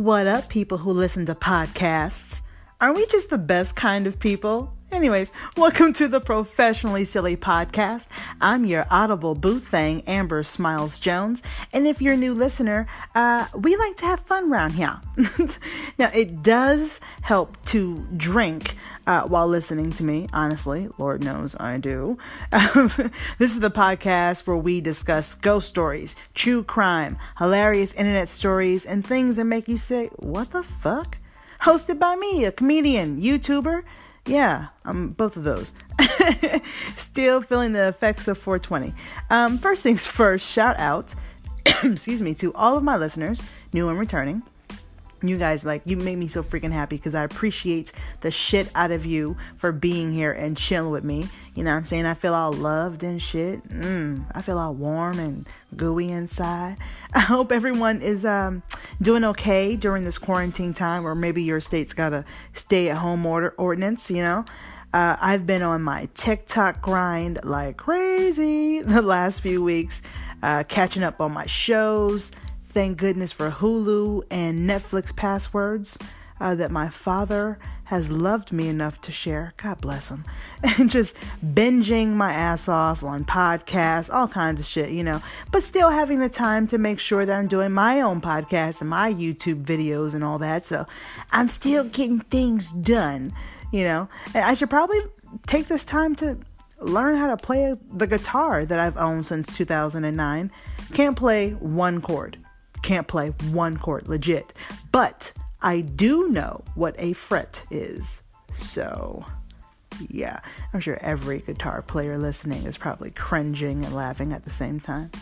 What up, people who listen to podcasts? Aren't we just the best kind of people? Anyways, welcome to the Professionally Silly Podcast. I'm your audible booth thing, Amber Smiles Jones. And if you're a new listener, uh, we like to have fun around here. now, it does help to drink uh, while listening to me, honestly. Lord knows I do. Um, this is the podcast where we discuss ghost stories, true crime, hilarious internet stories, and things that make you say, What the fuck? Hosted by me, a comedian, YouTuber, yeah, um, both of those. Still feeling the effects of 420. Um, first things first, shout out, excuse me, to all of my listeners, new and returning you guys like you make me so freaking happy because i appreciate the shit out of you for being here and chilling with me. You know what i'm saying? I feel all loved and shit. Mm, i feel all warm and gooey inside. I hope everyone is um, doing okay during this quarantine time or maybe your state's got a stay at home order ordinance you know? Uh, I've been on my TikTok grind like crazy the last few weeks, uh, catching up on my shows, Thank goodness for Hulu and Netflix passwords uh, that my father has loved me enough to share. God bless him. And just binging my ass off on podcasts, all kinds of shit, you know. But still having the time to make sure that I'm doing my own podcast and my YouTube videos and all that. So I'm still getting things done, you know. And I should probably take this time to learn how to play the guitar that I've owned since 2009. Can't play one chord can't play one chord legit. But I do know what a fret is. So, yeah, I'm sure every guitar player listening is probably cringing and laughing at the same time.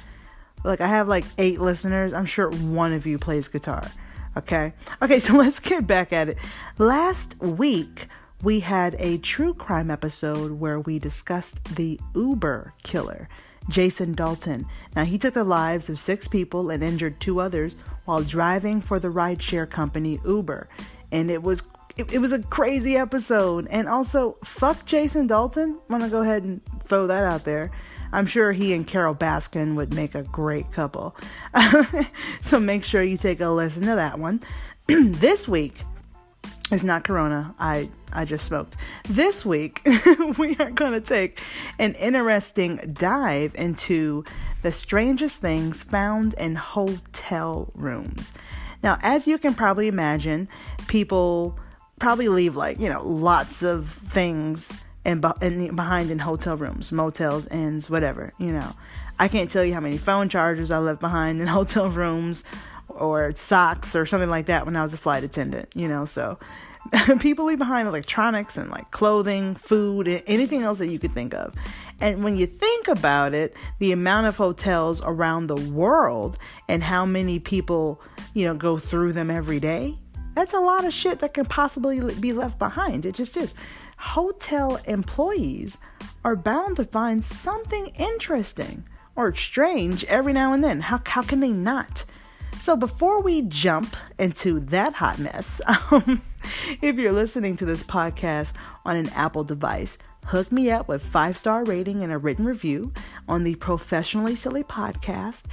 Like, I have like eight listeners. I'm sure one of you plays guitar. Okay. Okay, so let's get back at it. Last week, we had a true crime episode where we discussed the Uber killer. Jason Dalton. Now, he took the lives of six people and injured two others while driving for the rideshare company Uber. And it was it, it was a crazy episode. And also, fuck Jason Dalton. I'm gonna go ahead and throw that out there. I'm sure he and Carole Baskin would make a great couple. so make sure you take a listen to that one. this week, it's not Corona. I I just smoked. This week we are going to take an interesting dive into the strangest things found in hotel rooms. Now, as you can probably imagine, people probably leave like you know lots of things in, in behind in hotel rooms, motels, inns, whatever. You know, I can't tell you how many phone chargers I left behind in hotel rooms or socks or something like that when I was a flight attendant, you know. So people leave behind electronics and like clothing, food, anything else that you could think of. And when you think about it, the amount of hotels around the world and how many people, you know, go through them every day, that's a lot of shit that can possibly be left behind. It just is. Hotel employees are bound to find something interesting or strange every now and then. How, how can they not? So before we jump into that hot mess, um, if you're listening to this podcast on an Apple device, hook me up with five star rating and a written review on the Professionally Silly podcast.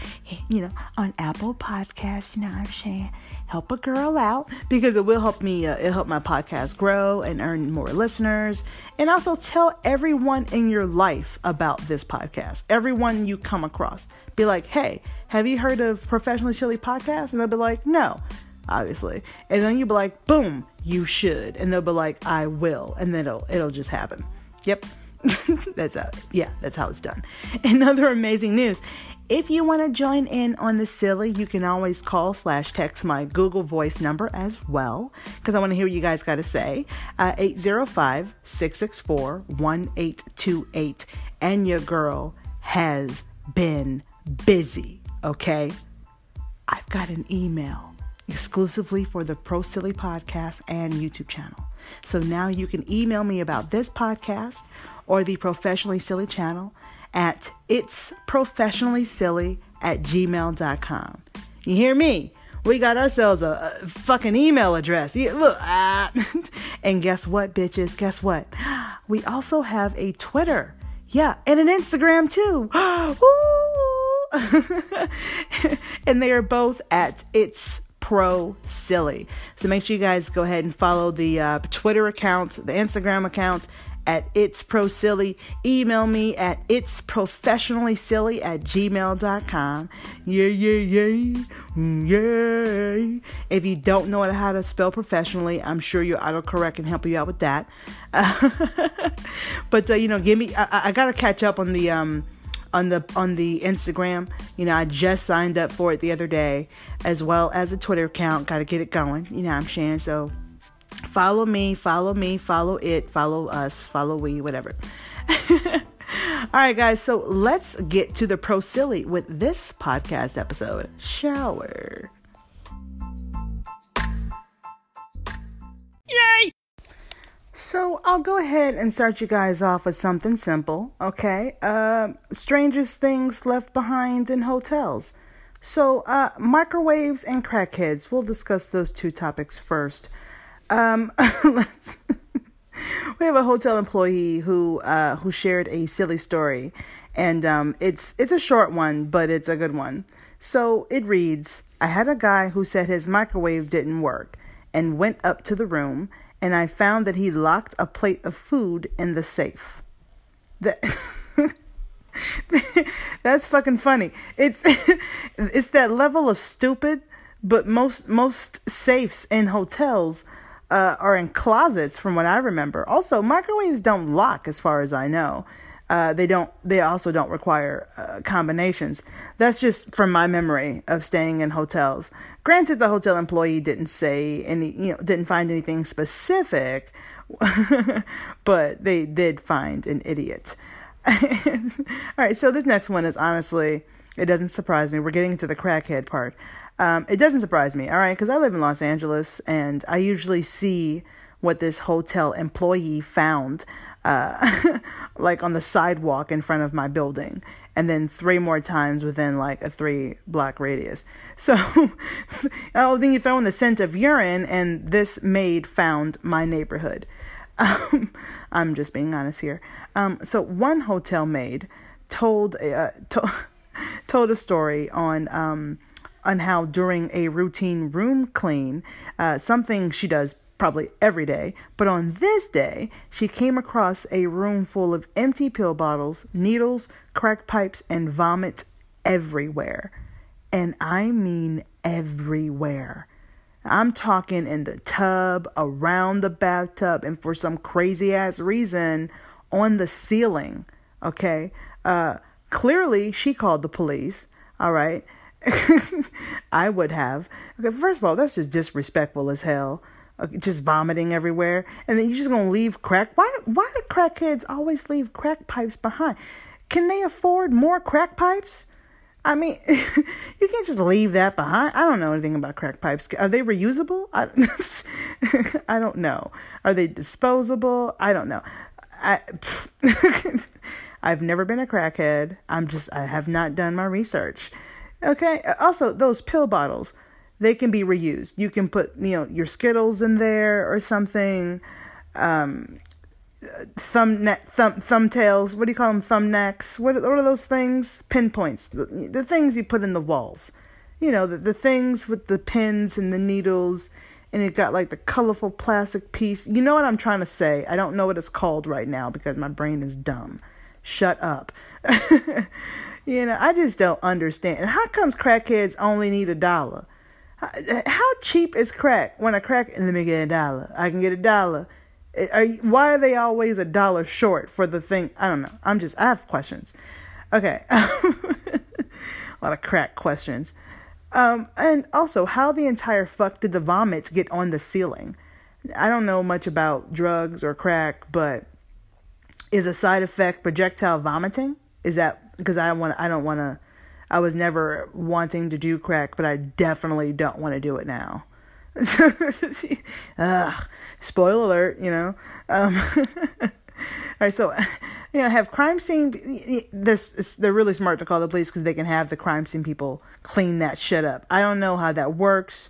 You know, on Apple Podcast. You know I'm saying? Help a girl out because it will help me. Uh, it'll help my podcast grow and earn more listeners. And also tell everyone in your life about this podcast. Everyone you come across, be like, hey have you heard of Professionally Silly Podcast? And they'll be like, no, obviously. And then you'll be like, boom, you should. And they'll be like, I will. And then it'll, it'll just happen. Yep. that's how, yeah, that's how it's done. Another amazing news. If you want to join in on the silly, you can always call slash text my Google Voice number as well, because I want to hear what you guys got to say. Uh, 805 664 1828. And your girl has been busy okay? I've got an email exclusively for the Pro Silly podcast and YouTube channel. So now you can email me about this podcast or the Professionally Silly channel at it's professionally silly at gmail.com. You hear me? We got ourselves a, a fucking email address. Yeah, look, ah. and guess what, bitches? Guess what? We also have a Twitter. Yeah, and an Instagram too. and they are both at It's Pro Silly. So make sure you guys go ahead and follow the uh, Twitter account, the Instagram account at It's Pro Silly. Email me at It's Professionally Silly at gmail.com. Yeah, yeah, yeah. Mm, yay. If you don't know how to spell professionally, I'm sure your autocorrect can help you out with that. Uh, but, uh, you know, give me, I, I got to catch up on the, um, on the on the Instagram. You know, I just signed up for it the other day, as well as a Twitter account. Got to get it going. You know, I'm saying so. Follow me, follow me, follow it, follow us, follow we, whatever. All right, guys, so let's get to the pro silly with this podcast episode. Shower. Yay! So I'll go ahead and start you guys off with something simple, okay? Uh, strangest things left behind in hotels. So, uh, microwaves and crackheads. We'll discuss those two topics first. Um, we have a hotel employee who uh, who shared a silly story, and um, it's it's a short one, but it's a good one. So it reads: I had a guy who said his microwave didn't work, and went up to the room, and I found that he locked a plate of food in the safe. That. That's fucking funny. It's it's that level of stupid, but most most safes in hotels uh, are in closets, from what I remember. Also, microwaves don't lock, as far as I know. Uh, they don't. They also don't require uh, combinations. That's just from my memory of staying in hotels. Granted, the hotel employee didn't say any, you know, didn't find anything specific, but they did find an idiot. All right, so this next one is honestly, it doesn't surprise me. We're getting into the crackhead part. Um, it doesn't surprise me, all right, because I live in Los Angeles and I usually see what this hotel employee found, uh, like on the sidewalk in front of my building, and then three more times within like a three block radius. So, oh, then you throw in the scent of urine, and this maid found my neighborhood. Um, I'm just being honest here. Um, so, one hotel maid told uh, to- told a story on um, on how during a routine room clean, uh, something she does probably every day, but on this day, she came across a room full of empty pill bottles, needles, crack pipes, and vomit everywhere. And I mean everywhere. I'm talking in the tub, around the bathtub, and for some crazy ass reason, on the ceiling. Okay? Uh, clearly, she called the police. All right. I would have. Okay, first of all, that's just disrespectful as hell. just vomiting everywhere, and then you're just gonna leave crack. Why? Why do crackheads always leave crack pipes behind? Can they afford more crack pipes? I mean, you can't just leave that behind. I don't know anything about crack pipes. Are they reusable? I, I don't know. Are they disposable? I don't know. I, I've never been a crackhead. I'm just, I have not done my research. Okay. Also, those pill bottles, they can be reused. You can put, you know, your Skittles in there or something. Um, thumb ne- thumb thumbtails. What do you call them? Thumbnacks. What, what are those things? Pinpoints. The, the things you put in the walls. You know, the, the things with the pins and the needles, and it got like the colorful plastic piece. You know what I'm trying to say? I don't know what it's called right now because my brain is dumb. Shut up. You know, I just don't understand. And how comes crackheads only need a dollar? How, cheap is crack? When I crack, let me get a dollar. I can get a dollar. Are why are they always a dollar short for the thing? I don't know. I'm just, I have questions. Okay. a lot of crack questions. Um, and also, how the entire fuck did the vomits get on the ceiling? I don't know much about drugs or crack, but is a side effect projectile vomiting? Is that because I don't want I don't want to I was never wanting to do crack, but I definitely don't want to do it now. Ugh, spoiler alert, you know. Um, all right, so you know, have crime scene. This they're really smart to call the police because they can have the crime scene people clean that shit up. I don't know how that works,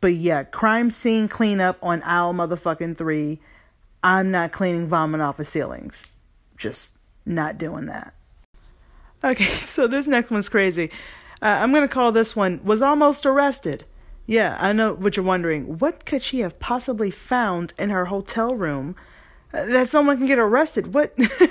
but yeah, crime scene cleanup on aisle motherfucking three. I'm not cleaning vomit off of ceilings. Just not doing that. Okay, so this next one's crazy. Uh, I'm to call this one Was Almost Arrested. Yeah, I know what you're wondering. What could she have possibly found in her hotel room uh, that someone can get arrested? What? All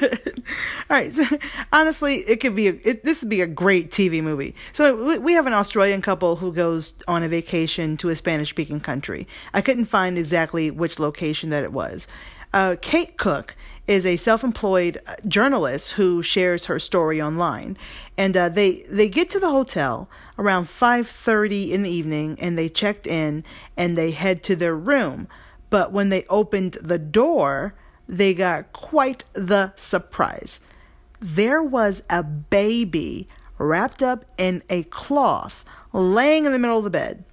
right. So, honestly, it could be a, it, this would be a great TV movie. So we, have an Australian couple who goes on a vacation to a Spanish-speaking country. I couldn't find exactly which location that it was. Uh, Kate Cook is a self-employed uh, journalist who shares her story online, and uh, they they get to the hotel around 5:30 in the evening, and they checked in, and they head to their room. But when they opened the door, they got quite the surprise. There was a baby wrapped up in a cloth, laying in the middle of the bed,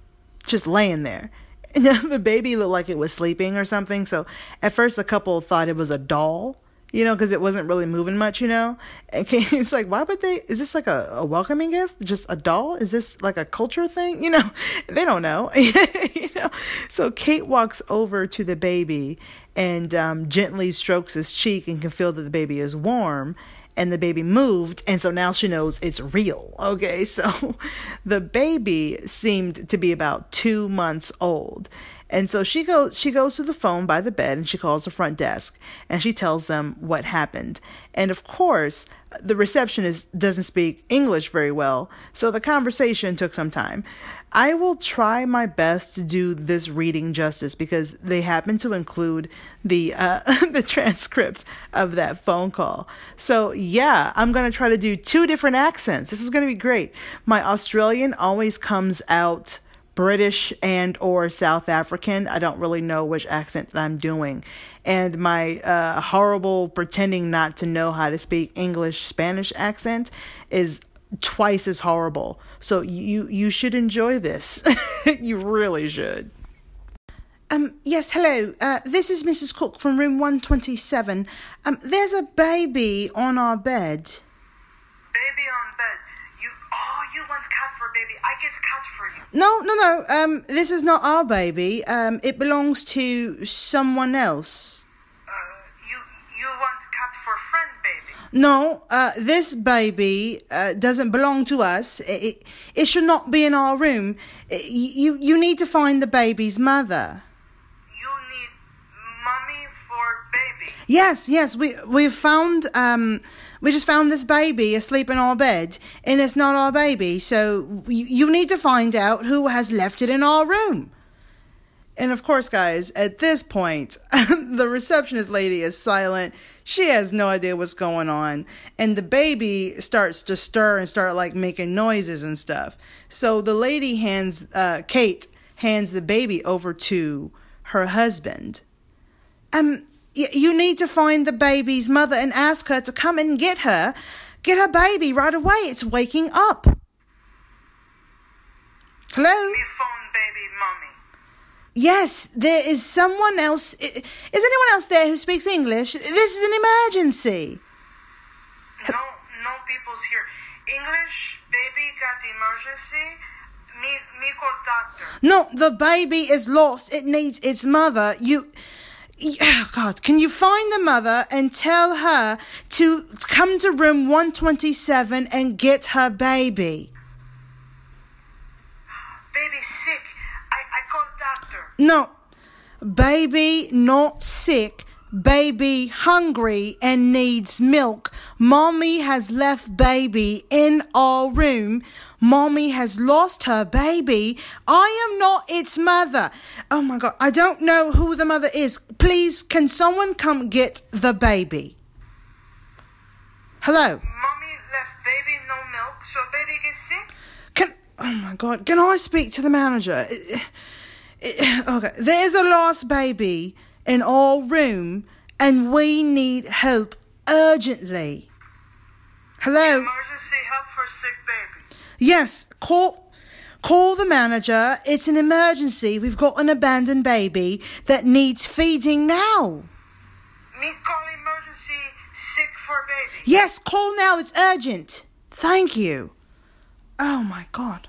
just laying there. And the baby looked like it was sleeping or something. So at first, the couple thought it was a doll, you know, because it wasn't really moving much, you know. And it's like, why would they? Is this like a, a welcoming gift? Just a doll? Is this like a culture thing? You know, they don't know. you know. So Kate walks over to the baby and um, gently strokes his cheek and can feel that the baby is warm and the baby moved and so now she knows it's real okay so the baby seemed to be about two months old and so she goes she goes to the phone by the bed and she calls the front desk and she tells them what happened and of course the receptionist doesn't speak english very well so the conversation took some time I will try my best to do this reading justice because they happen to include the uh, the transcript of that phone call. So yeah, I'm gonna try to do two different accents. This is gonna be great. My Australian always comes out British and or South African. I don't really know which accent that I'm doing. And my uh, horrible pretending not to know how to speak English Spanish accent is twice as horrible. So you you should enjoy this. you really should. Um, yes, hello. Uh, this is Mrs. Cook from room 127. Um, there's a baby on our bed. Baby on bed. You, oh, you want cat for baby. I get for you. No, no, no. Um, this is not our baby. Um, it belongs to someone else. Uh, you you want cut for a friend baby? No, uh, this baby uh, doesn't belong to us. It, it, should not be in our room. you, you need to find the baby's mother. You need mommy for baby. Yes, yes. We we found um we just found this baby asleep in our bed, and it's not our baby. So you, need to find out who has left it in our room. And of course, guys, at this point, the receptionist lady is silent. She has no idea what's going on. And the baby starts to stir and start like making noises and stuff. So the lady hands, uh, Kate hands the baby over to her husband. Um, you need to find the baby's mother and ask her to come and get her. Get her baby right away. It's waking up. Hello? Yes, there is someone else. Is anyone else there who speaks English? This is an emergency. No, no people's here. English, baby got emergency. Me, me call doctor. No, the baby is lost. It needs its mother. You. Oh God, can you find the mother and tell her to come to room 127 and get her baby? Baby's sick. I, I called doctor. No, baby not sick, baby hungry and needs milk. Mommy has left baby in our room. Mommy has lost her baby. I am not its mother. Oh my God, I don't know who the mother is. Please, can someone come get the baby? Hello? Mommy left baby no milk, so baby gets sick? Can, oh my God, can I speak to the manager? okay, there's a lost baby in our room and we need help urgently. Hello? Emergency help for sick baby. Yes, call call the manager. It's an emergency. We've got an abandoned baby that needs feeding now. Me call emergency sick for baby. Yes, call now. It's urgent. Thank you. Oh my god.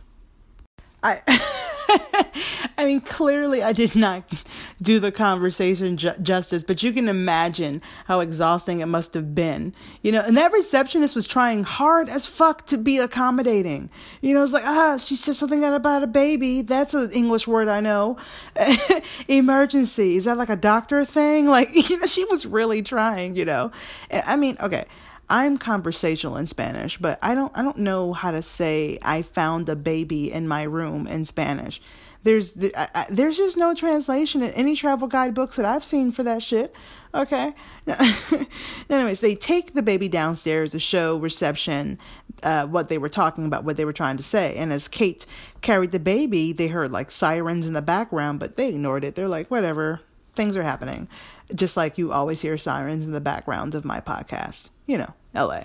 I I mean, clearly I did not do the conversation ju- justice, but you can imagine how exhausting it must have been. You know, and that receptionist was trying hard as fuck to be accommodating. You know, it's like, ah, she said something about a baby. That's an English word I know. Emergency. Is that like a doctor thing? Like, you know, she was really trying, you know. I mean, okay. I'm conversational in Spanish, but I don't I don't know how to say I found a baby in my room in Spanish. There's there's just no translation in any travel guidebooks that I've seen for that shit. Okay. Anyways, they take the baby downstairs to show reception uh, what they were talking about, what they were trying to say. And as Kate carried the baby, they heard like sirens in the background, but they ignored it. They're like, whatever, things are happening. Just like you always hear sirens in the background of my podcast you know, LA.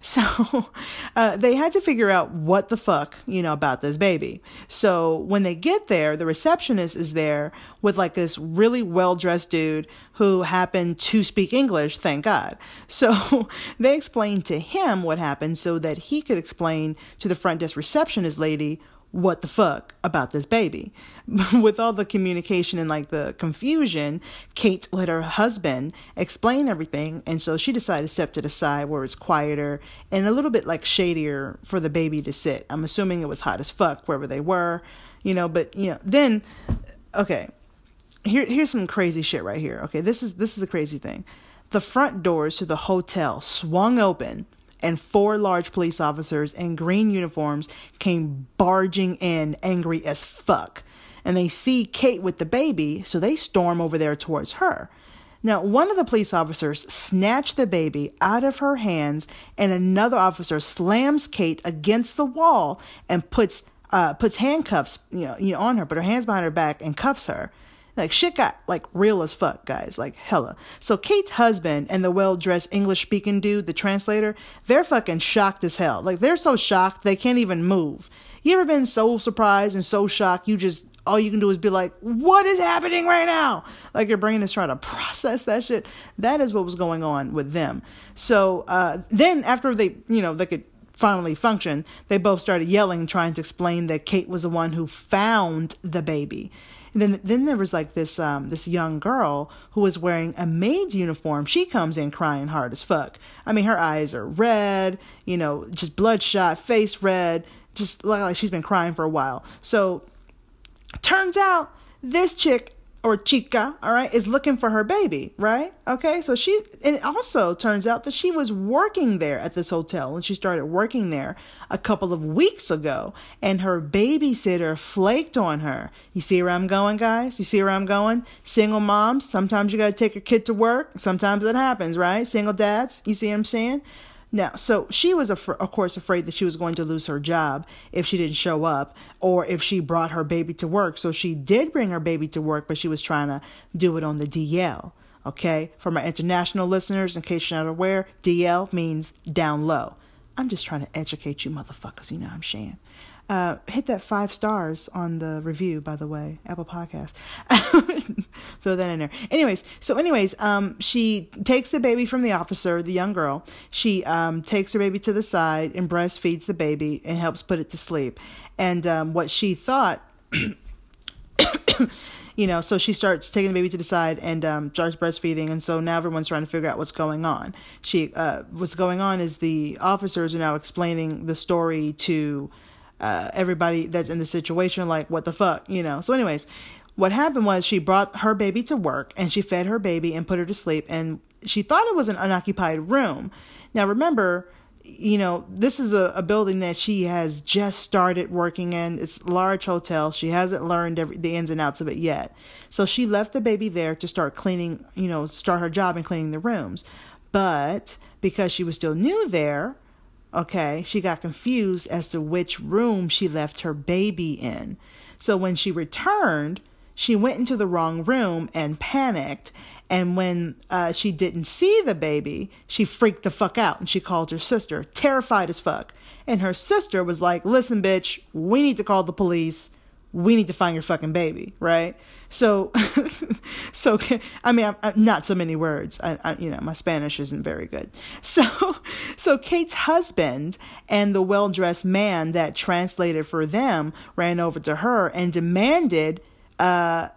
So uh, they had to figure out what the fuck, you know, about this baby. So when they get there, the receptionist is there with like this really well dressed dude who happened to speak English, thank God. So they explained to him what happened so that he could explain to the front desk receptionist lady what the fuck about this baby. With all the communication and like the confusion, Kate let her husband explain everything, and so she decided to step to the side where it's quieter and a little bit like shadier for the baby to sit. I'm assuming it was hot as fuck wherever they were, you know, but you know, then okay. Here here's some crazy shit right here. Okay, this is this is the crazy thing. The front doors to the hotel swung open and four large police officers in green uniforms came barging in, angry as fuck. And they see Kate with the baby, so they storm over there towards her. Now, one of the police officers snatched the baby out of her hands, and another officer slams Kate against the wall and puts uh, puts handcuffs you know, you know on her, put her hands behind her back and cuffs her. Like shit got like real as fuck, guys. Like hella. So Kate's husband and the well dressed English speaking dude, the translator, they're fucking shocked as hell. Like they're so shocked they can't even move. You ever been so surprised and so shocked you just all you can do is be like, what is happening right now? Like your brain is trying to process that shit. That is what was going on with them. So uh, then after they, you know, they could finally function, they both started yelling, trying to explain that Kate was the one who found the baby. And then then there was like this um this young girl who was wearing a maid's uniform. She comes in crying hard as fuck. I mean, her eyes are red, you know, just bloodshot, face red, just like she's been crying for a while. So turns out this chick or chica, all right, is looking for her baby, right? Okay, so she, and it also turns out that she was working there at this hotel and she started working there a couple of weeks ago and her babysitter flaked on her. You see where I'm going, guys? You see where I'm going? Single moms, sometimes you gotta take your kid to work, sometimes it happens, right? Single dads, you see what I'm saying? Now, so she was, af- of course, afraid that she was going to lose her job if she didn't show up or if she brought her baby to work. So she did bring her baby to work, but she was trying to do it on the DL. Okay, for my international listeners, in case you're not aware, DL means down low. I'm just trying to educate you motherfuckers, you know I'm saying. Uh, hit that five stars on the review, by the way, Apple Podcast. Throw that in there. Anyways, so anyways, um, she takes the baby from the officer, the young girl. She um takes her baby to the side and breastfeeds the baby and helps put it to sleep. And um, what she thought. you know, so she starts taking the baby to the side and um, starts breastfeeding, and so now everyone's trying to figure out what's going on. She, uh, what's going on is the officers are now explaining the story to uh, everybody that's in the situation, like, what the fuck, you know. So, anyways, what happened was she brought her baby to work and she fed her baby and put her to sleep, and she thought it was an unoccupied room. Now, remember, you know, this is a, a building that she has just started working in. It's a large hotel. She hasn't learned every, the ins and outs of it yet. So she left the baby there to start cleaning, you know, start her job in cleaning the rooms. But because she was still new there, Okay, she got confused as to which room she left her baby in. So when she returned, she went into the wrong room and panicked. And when uh, she didn't see the baby, she freaked the fuck out and she called her sister, terrified as fuck. And her sister was like, Listen, bitch, we need to call the police. we need to find your fucking baby, right? So, so I mean, I'm, I'm, not so many words. I, I, you know, my Spanish isn't very good. So, so Kate's husband and the well-dressed man that translated for them ran over to her and demanded, uh,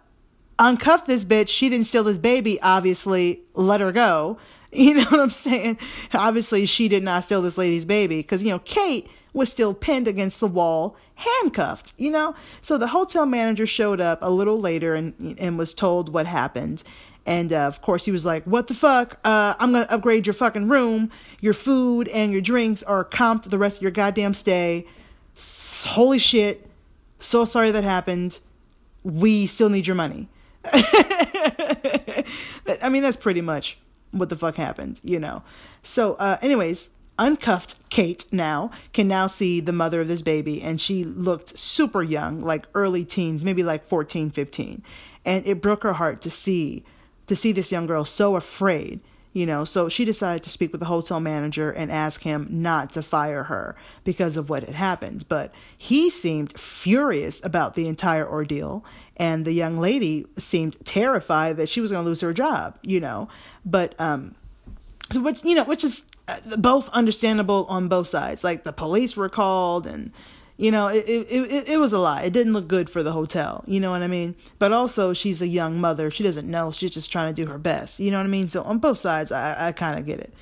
uncuff this bitch. She didn't steal this baby. Obviously, let her go. You know what I'm saying? Obviously, she did not steal this lady's baby because you know Kate was still pinned against the wall handcuffed, you know? So the hotel manager showed up a little later and, and was told what happened. And uh, of course, he was like, What the fuck? Uh, I'm to upgrade your fucking room. Your food and your drinks are comped the rest of your goddamn stay. Holy shit. So sorry that happened. We still need your money. I mean, that's pretty much what the fuck happened, you know? So, uh, anyways, uncuffed Kate now can now see the mother of this baby and she looked super young like early teens maybe like 14 15 and it broke her heart to see to see this young girl so afraid you know? So she decided to speak with the hotel manager and ask him not to fire her because of what had happened. But he seemed furious about the entire ordeal and the young lady seemed terrified that she was going to lose her job you know? But um so which you know which is both understandable on both sides. Like the police were called and you know it, it, it, it was a lot. It didn't look good for the hotel. You know what i mean? But also she's a young mother. She doesn't know. She's just trying to do her best. You know what i mean? So on both sides i, I kind of get it.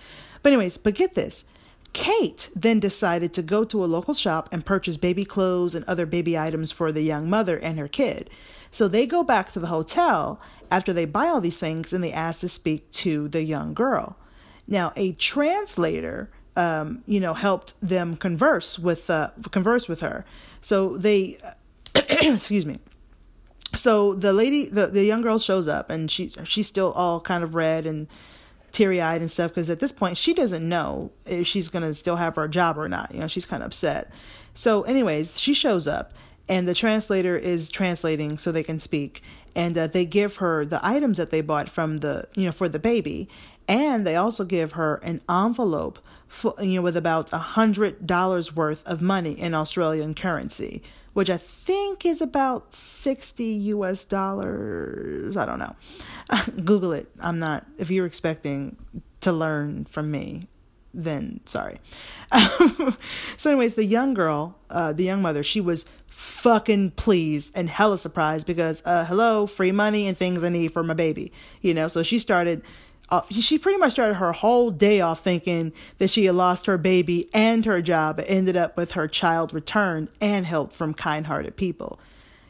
But anyways but get this. Kate then decided to go to a local shop and purchase baby clothes and other baby items for the young mother and her kid. So they go back to the hotel after they buy all these things and they ask to speak to the young girl now, a translator, um, you know, helped them converse with uh, converse with her. So they, excuse me. So the lady, the, the young girl shows up, and she she's still all kind of red and teary eyed and stuff because at this point she doesn't know if she's gonna still have her job or not. You know, she's kind of upset. So, anyways, she shows up, and the translator is translating so they can speak and uh, they give her the items that they bought from the you know for the baby and they also give her an envelope for, you know with about a hundred dollars worth of money in Australian currency, which I think is about sixty U.S. dollars. I don't know. Google it. I'm not. If you're expecting to learn from me, then sorry. so, anyways, the young girl, uh, the young mother, she was fucking pleased and hella surprised because, uh, hello, free money and things I need for my baby, you know. So she started uh, she pretty much started her whole day off thinking that she had lost her baby and her job, but ended up with her child returned and help from kind hearted people,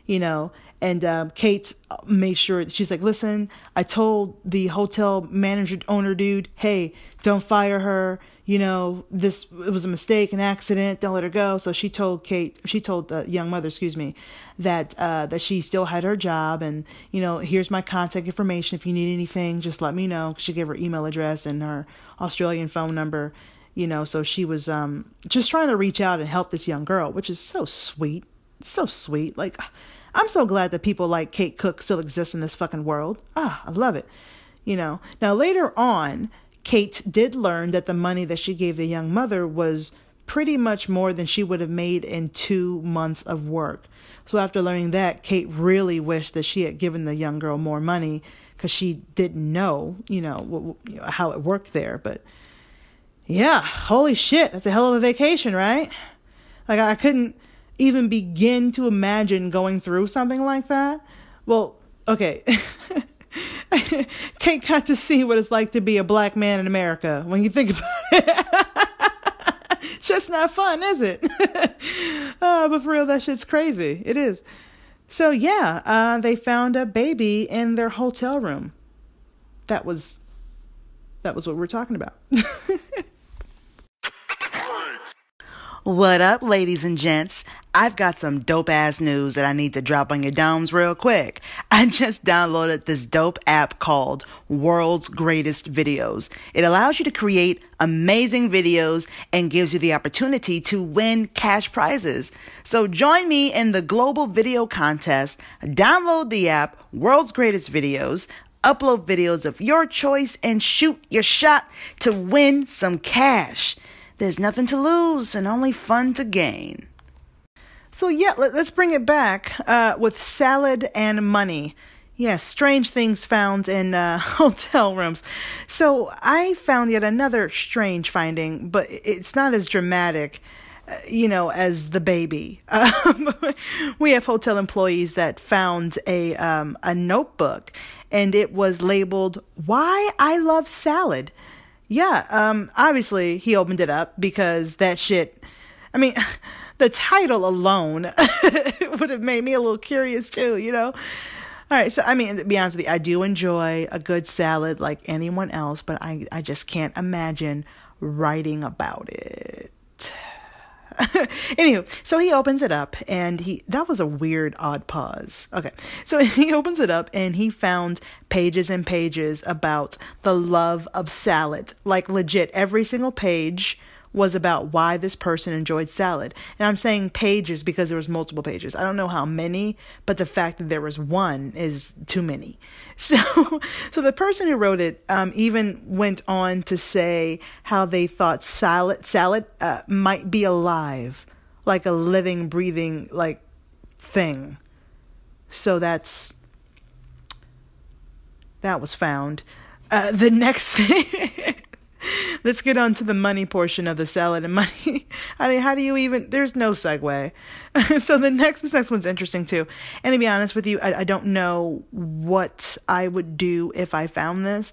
you know. And um, Kate made sure she's like, listen, I told the hotel manager owner dude, hey, don't fire her you know, this it was a mistake, an accident. Don't let her go. So she told Kate, she told the young mother, excuse me, that uh, that she still had her job, and you know, here's my contact information. If you need anything, just let me know. She gave her email address and her Australian phone number. You know, so she was um, just trying to reach out and help this young girl, which is so sweet, so sweet. Like, I'm so glad that people like Kate Cook still exist in this fucking world. Ah, I love it. You know, now later on, Kate did learn that the money that she gave the young mother was pretty much more than she would have made in two months of work. So after learning that, Kate really wished that she had given the young girl more money because she didn't know, you know, how it worked there. But yeah, holy shit, that's a hell of a vacation, right? Like I couldn't even begin to imagine going through something like that. Well, okay. Can't got to see what it's like to be a black man in America when you think about it. just not fun, is it? uh, but for real, that shit's crazy. It is. So yeah, uh, they found a baby in their hotel room. That was that was what we are talking about. What up, ladies and gents? I've got some dope ass news that I need to drop on your domes real quick. I just downloaded this dope app called World's Greatest Videos. It allows you to create amazing videos and gives you the opportunity to win cash prizes. So join me in the global video contest. Download the app World's Greatest Videos upload videos of your choice and shoot your shot to win some cash. There's nothing to lose and only fun to gain. So yeah, let, us bring it back uh, with salad and money. Yes, strange things found in uh, hotel rooms. So I found yet another strange finding, but it's not as dramatic, uh, you know, as the baby. Um, we have hotel employees that found a um, a notebook, and it was labeled "Why I Love Salad." Yeah, um, obviously he opened it up because that shit. I mean. the title alone would have made me a little curious too, you know. All right, so I mean, to be honest with you, I do enjoy a good salad like anyone else, but I, I just can't imagine writing about it. Anywho, so he opens it up and he that was a weird odd pause. Okay. So he opens it up and he found pages and pages about the love of salad. Like legit every single page was about why this person enjoyed salad. And I'm saying pages because there was multiple pages. I don't know how many, but the fact that there was one is too many. So, so the person who wrote it um, even went on to say how they thought salad salad uh, might be alive, like a living, breathing like thing. So that's that was found. Uh, the next thing. Let's get on to the money portion of the salad and money. I mean, how do you even? There's no segue. so the next, this next one's interesting too. And to be honest with you, I, I don't know what I would do if I found this.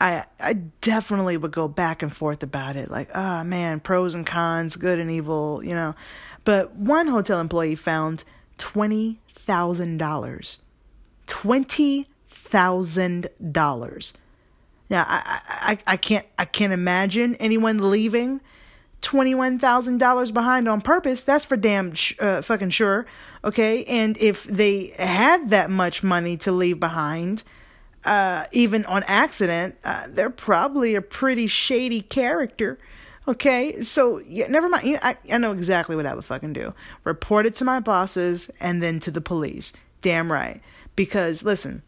I I definitely would go back and forth about it. Like, ah, oh, man, pros and cons, good and evil, you know. But one hotel employee found twenty thousand dollars. Twenty thousand dollars now, I, I, I can't I can't imagine anyone leaving twenty one thousand dollars behind on purpose. That's for damn sh- uh, fucking sure. Okay, and if they had that much money to leave behind, uh, even on accident, uh, they're probably a pretty shady character. Okay, so yeah, never mind. You I, I know exactly what I would fucking do. Report it to my bosses and then to the police. Damn right. Because listen,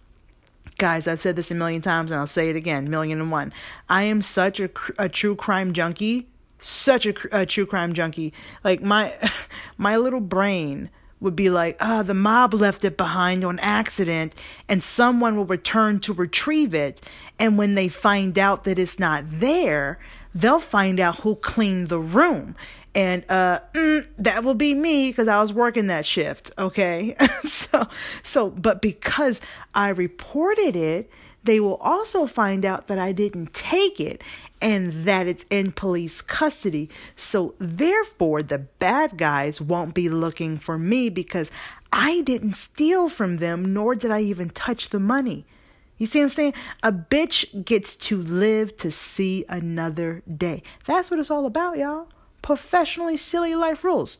Guys, I've said this a million times and I'll say it again, million and one. I am such a, a true crime junkie, such a, a true crime junkie. Like my my little brain would be like, ah, oh, the mob left it behind on accident, and someone will return to retrieve it. And when they find out that it's not there, they'll find out who cleaned the room and uh mm, that will be me because i was working that shift okay so so but because i reported it they will also find out that i didn't take it and that it's in police custody so therefore the bad guys won't be looking for me because i didn't steal from them nor did i even touch the money you see what I'm saying? A bitch gets to live to see another day. That's what it's all about, y'all professionally silly life rules.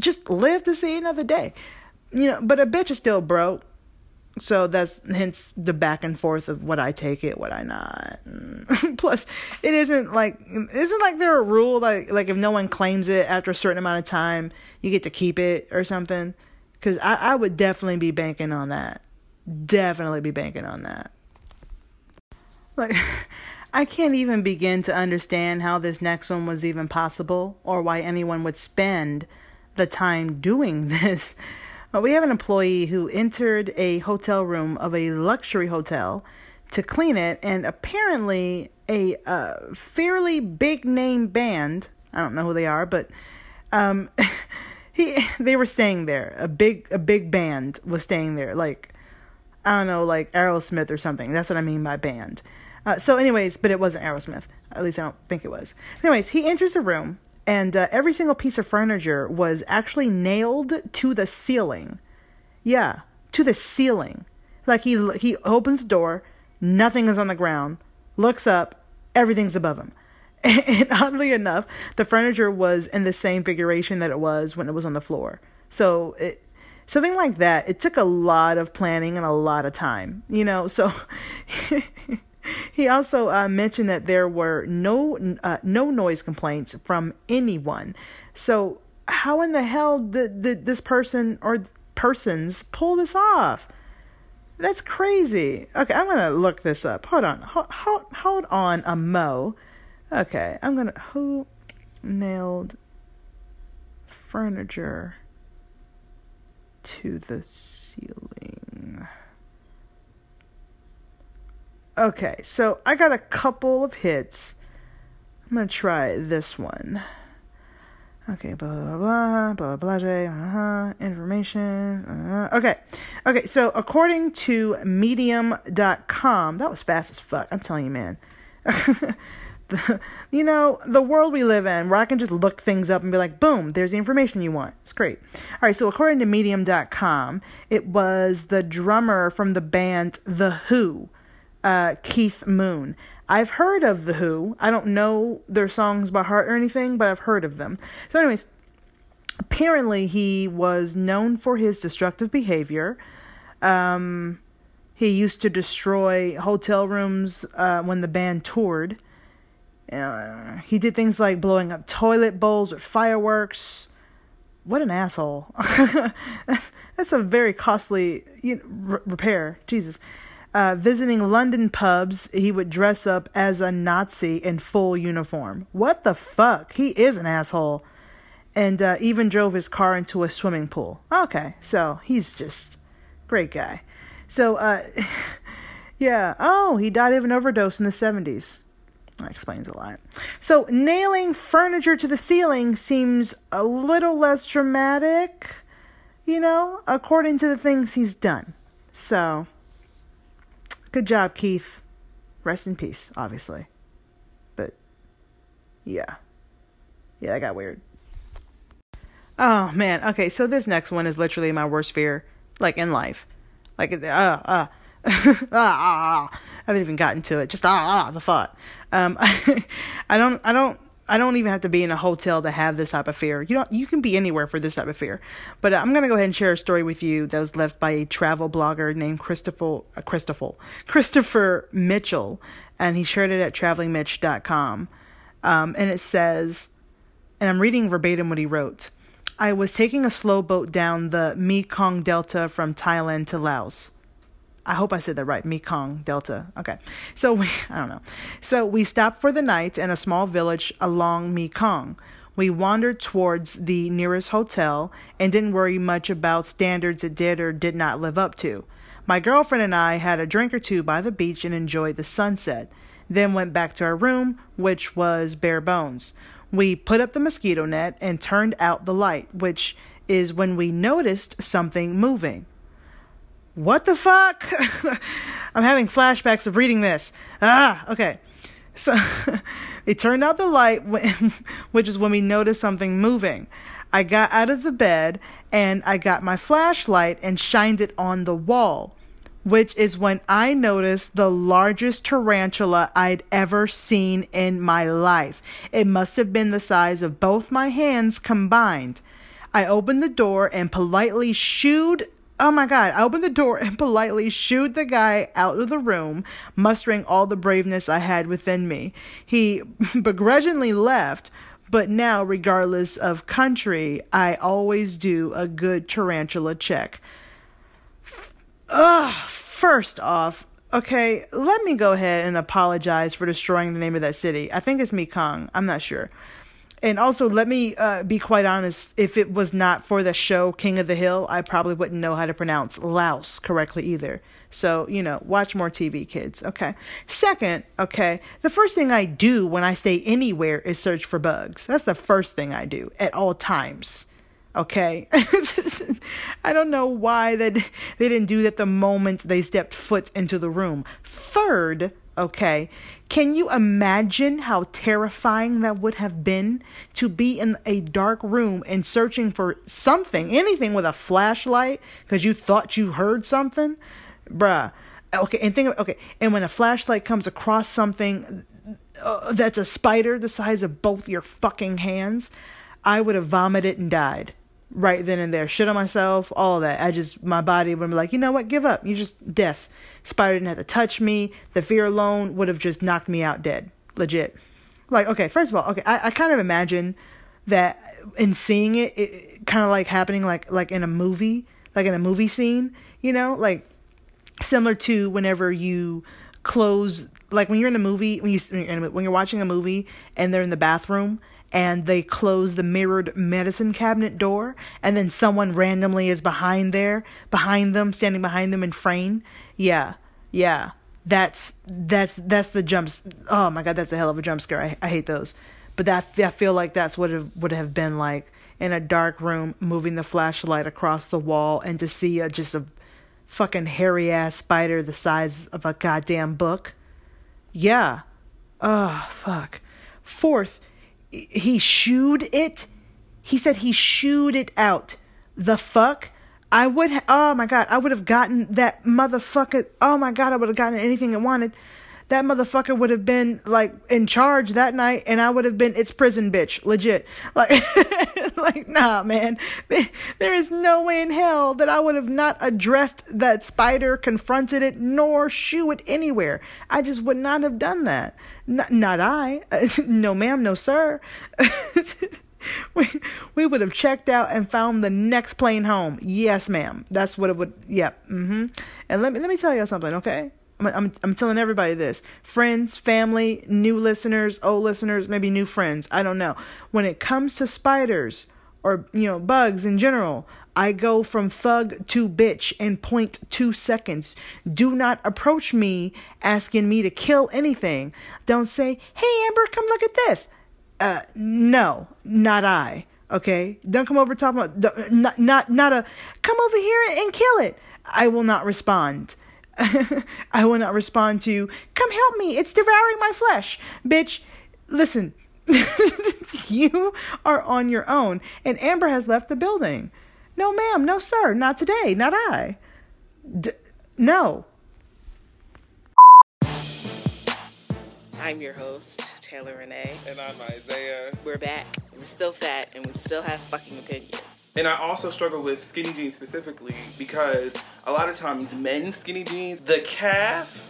Just live to see another day. You know, but a bitch is still broke. So that's hence the back and forth of what I take it, what I not. Plus, it isn't like isn't like there a rule like like if no one claims it after a certain amount of time, you get to keep it or something. Because I, I would definitely be banking on that. Definitely be banking on that. Like I can't even begin to understand how this next one was even possible or why anyone would spend the time doing this. We have an employee who entered a hotel room of a luxury hotel to clean it, and apparently, a uh, fairly big name band I don't know who they are, but um, he they were staying there. A big a big band was staying there, like I don't know, like Aerosmith or something. That's what I mean by band. Uh, so, anyways, but it wasn't Aerosmith. At least I don't think it was. Anyways, he enters the room, and uh, every single piece of furniture was actually nailed to the ceiling. Yeah, to the ceiling. Like he he opens the door, nothing is on the ground. Looks up, everything's above him. And oddly enough, the furniture was in the same configuration that it was when it was on the floor. So it, something like that. It took a lot of planning and a lot of time, you know. So he also uh, mentioned that there were no uh, no noise complaints from anyone. So how in the hell did, did this person or persons pull this off? That's crazy. Okay, I'm gonna look this up. Hold on, hold hold, hold on a mo. Okay, I'm gonna who nailed furniture to the ceiling. Okay, so I got a couple of hits. I'm gonna try this one. Okay, blah blah blah blah blah blah. Uh-huh, information. Uh, okay, okay. So according to Medium.com, that was fast as fuck. I'm telling you, man. the, you know the world we live in, where I can just look things up and be like, boom, there's the information you want. It's great. All right. So according to Medium.com, it was the drummer from the band The Who uh, Keith Moon. I've heard of The Who. I don't know their songs by heart or anything, but I've heard of them. So, anyways, apparently he was known for his destructive behavior. Um, he used to destroy hotel rooms uh, when the band toured. Uh, he did things like blowing up toilet bowls with fireworks. What an asshole. That's a very costly you know, r- repair. Jesus. Uh, visiting London pubs, he would dress up as a Nazi in full uniform. What the fuck? He is an asshole. And uh, even drove his car into a swimming pool. Okay, so he's just great guy. So, uh, yeah. Oh, he died of an overdose in the 70s. That explains a lot. So, nailing furniture to the ceiling seems a little less dramatic, you know, according to the things he's done. So, Good job, Keith. Rest in peace, obviously. But yeah. Yeah, that got weird. Oh man, okay, so this next one is literally my worst fear, like in life. Like uh uh ah, ah, I haven't even gotten to it. Just ah, ah the thought. Um, I, I don't, I don't I don't even have to be in a hotel to have this type of fear. You don't. You can be anywhere for this type of fear. But I'm gonna go ahead and share a story with you that was left by a travel blogger named Christopher uh, Christopher Christopher Mitchell, and he shared it at travelingmitch.com. Um, and it says, and I'm reading verbatim what he wrote. I was taking a slow boat down the Mekong Delta from Thailand to Laos. I hope I said that right. Mekong Delta. Okay. So we, I don't know. So we stopped for the night in a small village along Mekong. We wandered towards the nearest hotel and didn't worry much about standards it did or did not live up to. My girlfriend and I had a drink or two by the beach and enjoyed the sunset, then went back to our room, which was bare bones. We put up the mosquito net and turned out the light, which is when we noticed something moving. What the fuck? I'm having flashbacks of reading this. Ah, okay. So they turned out the light, which is when we noticed something moving. I got out of the bed and I got my flashlight and shined it on the wall, which is when I noticed the largest tarantula I'd ever seen in my life. It must have been the size of both my hands combined. I opened the door and politely shooed Oh my God. I opened the door and politely shooed the guy out of the room, mustering all the braveness I had within me. He begrudgingly left, but now, regardless of country, I always do a good tarantula check. Ugh, first off, okay, let me go ahead and apologize for destroying the name of that city. I think it's Mekong. I'm not sure. And also, let me uh, be quite honest. If it was not for the show King of the Hill, I probably wouldn't know how to pronounce Laos correctly either. So, you know, watch more TV, kids. Okay. Second, okay, the first thing I do when I stay anywhere is search for bugs. That's the first thing I do at all times. Okay. I don't know why that they didn't do that the moment they stepped foot into the room. Third, Okay. Can you imagine how terrifying that would have been to be in a dark room and searching for something, anything with a flashlight because you thought you heard something? Bruh. Okay, and think of, okay, and when a flashlight comes across something uh, that's a spider the size of both your fucking hands, I would have vomited and died right then and there. Shit on myself, all of that. I just, my body would be like, you know what, give up. You're just deaf. Spider didn't have to touch me. The fear alone would have just knocked me out dead. Legit. Like, okay, first of all, okay, I, I kind of imagine that in seeing it, it, kind of like happening like like in a movie, like in a movie scene, you know, like similar to whenever you close like when you're in a movie when you when you're watching a movie and they're in the bathroom and they close the mirrored medicine cabinet door and then someone randomly is behind there, behind them, standing behind them in frame. Yeah. Yeah. That's that's that's the jumps. Oh my god, that's a hell of a jump scare. I, I hate those. But that I feel like that's what it would have been like in a dark room, moving the flashlight across the wall, and to see a, just a fucking hairy ass spider the size of a goddamn book. Yeah. Oh, fuck. Fourth, he shooed it. He said he shooed it out. The fuck? I would ha- oh my god, I would have gotten that motherfucker. Oh my god, I would have gotten anything I wanted. That motherfucker would have been like in charge that night and I would have been it's prison bitch, legit. Like like nah, man. There is no way in hell that I would have not addressed that spider, confronted it, nor shoo it anywhere. I just would not have done that. N- not I. no ma'am, no sir. we, we would have checked out and found the next plane home. Yes, ma'am. That's what it would. Yep. Mm-hmm. And let me let me tell you something, okay? I'm, I'm telling everybody this: friends, family, new listeners, old listeners, maybe new friends. I don't know. When it comes to spiders or you know bugs in general, I go from thug to bitch in point two seconds. Do not approach me asking me to kill anything. Don't say, "Hey Amber, come look at this." Uh, no, not I. Okay, don't come over top about not not not a come over here and kill it. I will not respond. I will not respond to come help me. It's devouring my flesh, bitch. Listen, you are on your own, and Amber has left the building. No, ma'am, no, sir, not today, not I. D- no. I'm your host, Taylor Renee. And I'm Isaiah. We're back. We're still fat and we still have fucking opinions. And I also struggle with skinny jeans specifically because a lot of times men's skinny jeans, the calf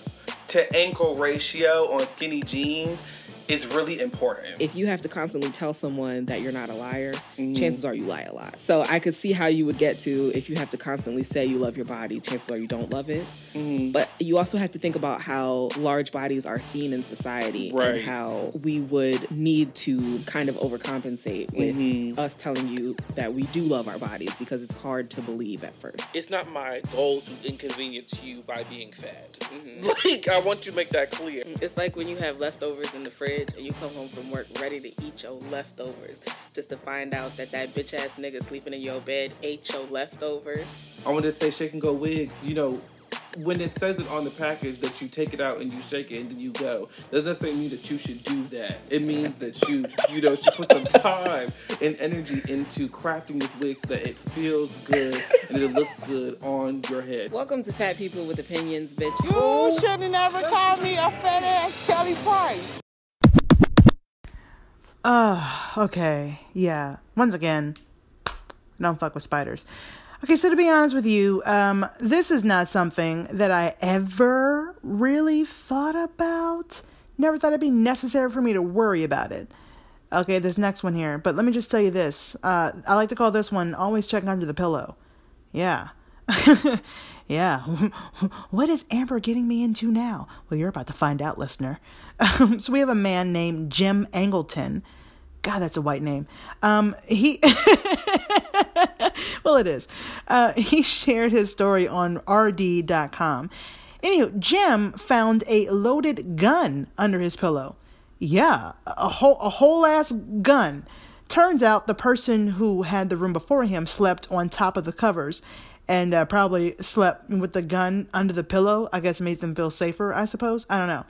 to ankle ratio on skinny jeans is really important. If you have to constantly tell someone that you're not a liar, mm-hmm. chances are you lie a lot. So I could see how you would get to if you have to constantly say you love your body, chances are you don't love it. Mm-hmm. But you also have to think about how large bodies are seen in society right. and how we would need to kind of overcompensate with mm-hmm. us telling you that we do love our bodies because it's hard to believe at first. It's not my goal to inconvenience you by being fat. Mm-hmm. Like I want you to make that clear. It's like when you have leftovers in the fridge fridge and you come home from work ready to eat your leftovers just to find out that that bitch ass nigga sleeping in your bed ate your leftovers. I want to say shake and go wigs. You know, when it says it on the package that you take it out and you shake it and then you go, doesn't necessarily mean that you should do that. It means that you, you know, should put some time and energy into crafting this wig so that it feels good and it looks good on your head. Welcome to Fat People with Opinions, bitch. You should have never called me a fat ass Kelly Price. Oh, okay. Yeah. Once again, don't fuck with spiders. Okay, so to be honest with you, um, this is not something that I ever really thought about. Never thought it'd be necessary for me to worry about it. Okay, this next one here. But let me just tell you this. Uh, I like to call this one always checking under the pillow. Yeah. yeah. what is Amber getting me into now? Well, you're about to find out, listener. so we have a man named Jim Angleton. God, that's a white name. Um, he, well, it is. Uh, he shared his story on RD.com. Anywho, Jim found a loaded gun under his pillow. Yeah, a whole a whole ass gun. Turns out the person who had the room before him slept on top of the covers and uh, probably slept with the gun under the pillow. I guess made them feel safer, I suppose. I don't know.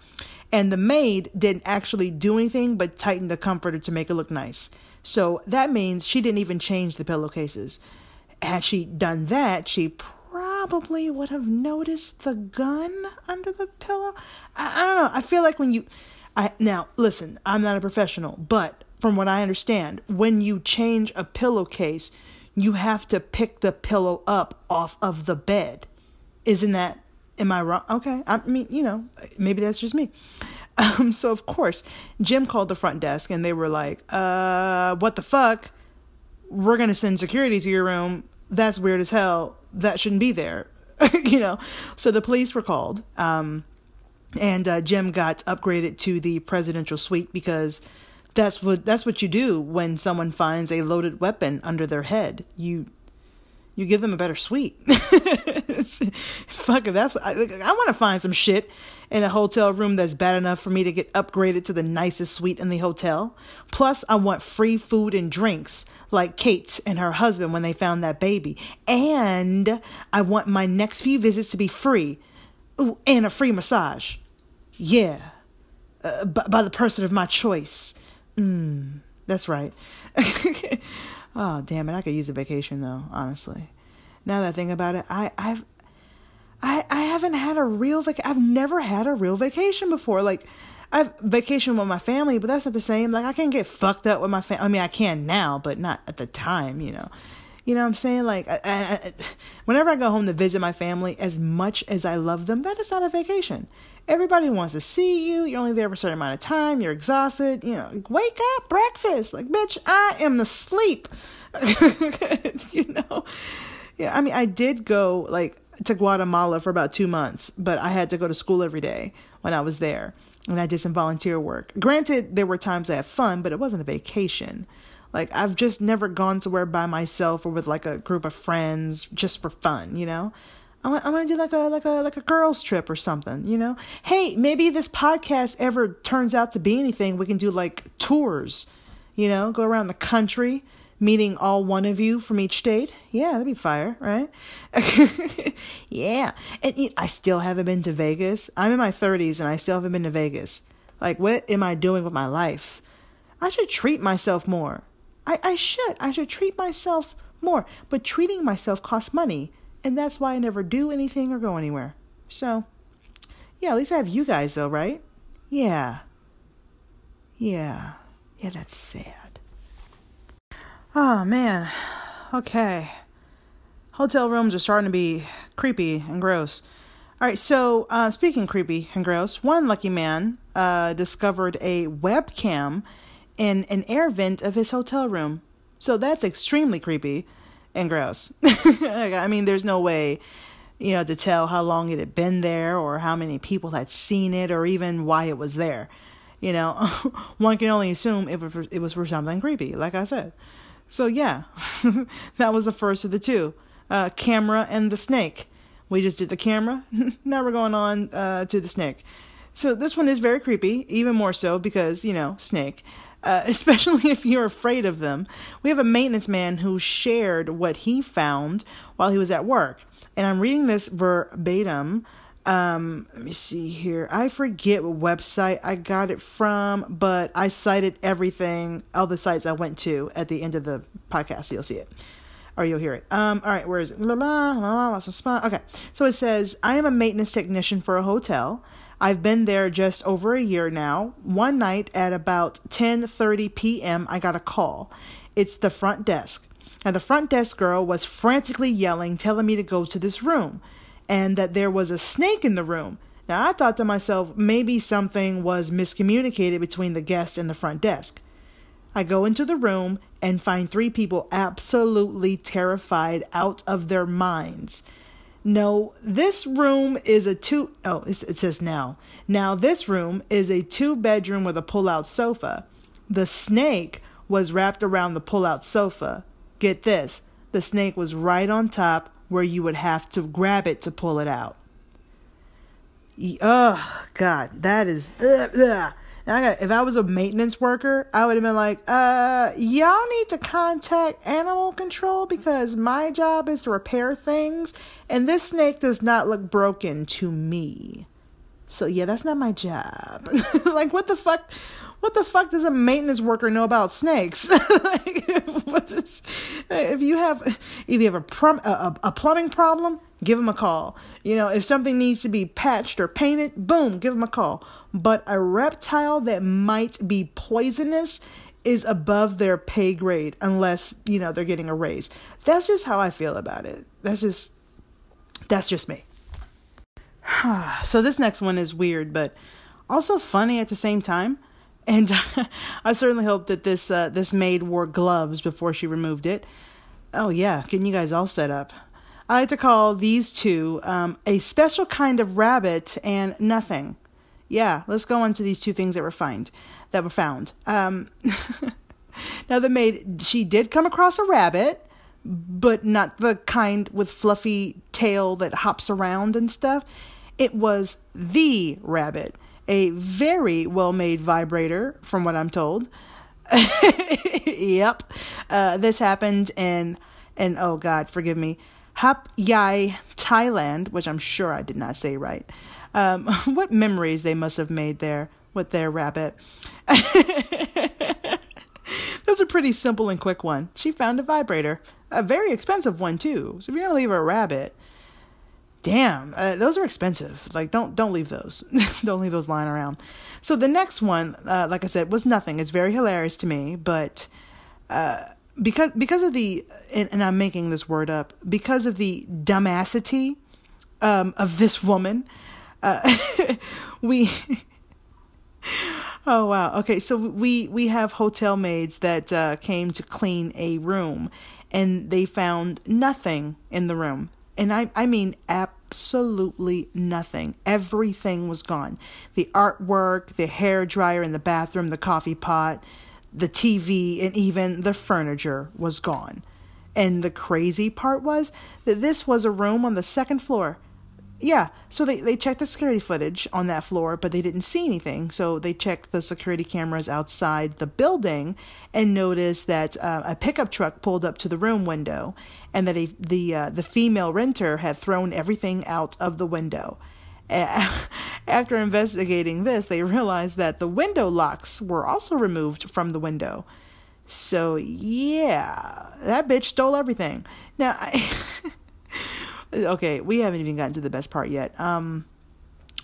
And the maid didn't actually do anything but tighten the comforter to make it look nice. So that means she didn't even change the pillowcases. Had she done that, she probably would have noticed the gun under the pillow. I, I don't know. I feel like when you. I, now, listen, I'm not a professional, but from what I understand, when you change a pillowcase, you have to pick the pillow up off of the bed. Isn't that am I wrong? Okay. I mean, you know, maybe that's just me. Um, so of course, Jim called the front desk and they were like, uh, what the fuck? We're gonna send security to your room. That's weird as hell. That shouldn't be there. you know. So the police were called. Um, and uh, Jim got upgraded to the presidential suite because that's what that's what you do when someone finds a loaded weapon under their head. You you give them a better suite. Fuck if that's what I, I want to find some shit in a hotel room that's bad enough for me to get upgraded to the nicest suite in the hotel. Plus, I want free food and drinks like Kate and her husband when they found that baby. And I want my next few visits to be free. Ooh, and a free massage. Yeah. Uh, by, by the person of my choice. Mm, that's right. oh, damn it. I could use a vacation though, honestly. Now that I think about it, I, I've I, I haven't had a real vac I've never had a real vacation before. Like I've vacationed with my family, but that's not the same. Like I can't get fucked up with my family. I mean, I can now, but not at the time, you know. You know what I'm saying? Like, I, I, whenever I go home to visit my family, as much as I love them, that is not a vacation. Everybody wants to see you. You're only there for a certain amount of time. You're exhausted. You know, wake up, breakfast. Like, bitch, I am asleep. you know? Yeah, I mean, I did go, like, to Guatemala for about two months, but I had to go to school every day when I was there. And I did some volunteer work. Granted, there were times I had fun, but it wasn't a vacation. Like, I've just never gone somewhere by myself or with like a group of friends just for fun, you know? I want, I want to do like a like a like a girls trip or something, you know. Hey, maybe this podcast ever turns out to be anything, we can do like tours, you know, go around the country, meeting all one of you from each state. Yeah, that'd be fire, right? yeah, and I still haven't been to Vegas. I'm in my 30s and I still haven't been to Vegas. Like, what am I doing with my life? I should treat myself more. I, I should. I should treat myself more. But treating myself costs money and that's why I never do anything or go anywhere. So, yeah, at least I have you guys, though, right? Yeah. Yeah. Yeah, that's sad. Oh, man. Okay. Hotel rooms are starting to be creepy and gross. All right, so uh, speaking creepy and gross, one lucky man uh, discovered a webcam in an air vent of his hotel room. So that's extremely creepy and gross. I mean, there's no way, you know, to tell how long it had been there or how many people had seen it or even why it was there. You know, one can only assume it was, it was for something creepy, like I said. So, yeah, that was the first of the two uh, camera and the snake. We just did the camera. now we're going on uh, to the snake. So, this one is very creepy, even more so because, you know, snake uh, especially if you're afraid of them. We have a maintenance man who shared what he found while he was at work. And I'm reading this verbatim. Um, let me see here. I forget what website I got it from, but I cited everything, all the sites I went to at the end of the podcast. So you'll see it or you'll hear it. Um, all right, where is it? Okay, so it says, I am a maintenance technician for a hotel. I've been there just over a year now. One night at about 10:30 p.m., I got a call. It's the front desk. And the front desk girl was frantically yelling, telling me to go to this room and that there was a snake in the room. Now, I thought to myself, maybe something was miscommunicated between the guest and the front desk. I go into the room and find three people absolutely terrified out of their minds. No, this room is a two oh it says now. Now this room is a two bedroom with a pull out sofa. The snake was wrapped around the pull out sofa. Get this, the snake was right on top where you would have to grab it to pull it out. Oh God, that is. Ugh, ugh. And I got, if I was a maintenance worker, I would have been like, uh, y'all need to contact animal control because my job is to repair things, and this snake does not look broken to me. So yeah, that's not my job. like, what the fuck? What the fuck does a maintenance worker know about snakes? like, if you have, if you have a, prum, a, a plumbing problem, give them a call. You know, if something needs to be patched or painted, boom, give them a call but a reptile that might be poisonous is above their pay grade unless, you know, they're getting a raise. That's just how I feel about it. That's just that's just me. so this next one is weird but also funny at the same time. And I certainly hope that this uh, this maid wore gloves before she removed it. Oh yeah, getting you guys all set up. I like to call these two um, a special kind of rabbit and nothing. Yeah, let's go on to these two things that were found. that were found. Um, now the maid, she did come across a rabbit, but not the kind with fluffy tail that hops around and stuff. It was the rabbit, a very well made vibrator, from what I'm told. yep. Uh, this happened in, and oh God, forgive me, Hap Yai, Thailand, which I'm sure I did not say right. Um, what memories they must have made there with their rabbit. That's a pretty simple and quick one. She found a vibrator, a very expensive one too. So if you're gonna leave a rabbit, damn, uh, those are expensive. Like don't don't leave those. don't leave those lying around. So the next one, uh, like I said, was nothing. It's very hilarious to me, but uh, because because of the and, and, I'm making this word up because of the dumbassity um, of this woman, uh, we. oh wow. Okay, so we we have hotel maids that uh, came to clean a room, and they found nothing in the room, and I I mean absolutely nothing. Everything was gone. The artwork, the hair dryer in the bathroom, the coffee pot, the TV, and even the furniture was gone. And the crazy part was that this was a room on the second floor yeah, so they, they checked the security footage on that floor, but they didn't see anything. So they checked the security cameras outside the building and noticed that uh, a pickup truck pulled up to the room window, and that a, the uh, the female renter had thrown everything out of the window. After investigating this, they realized that the window locks were also removed from the window. So yeah, that bitch stole everything. Now. I okay, we haven't even gotten to the best part yet. Um,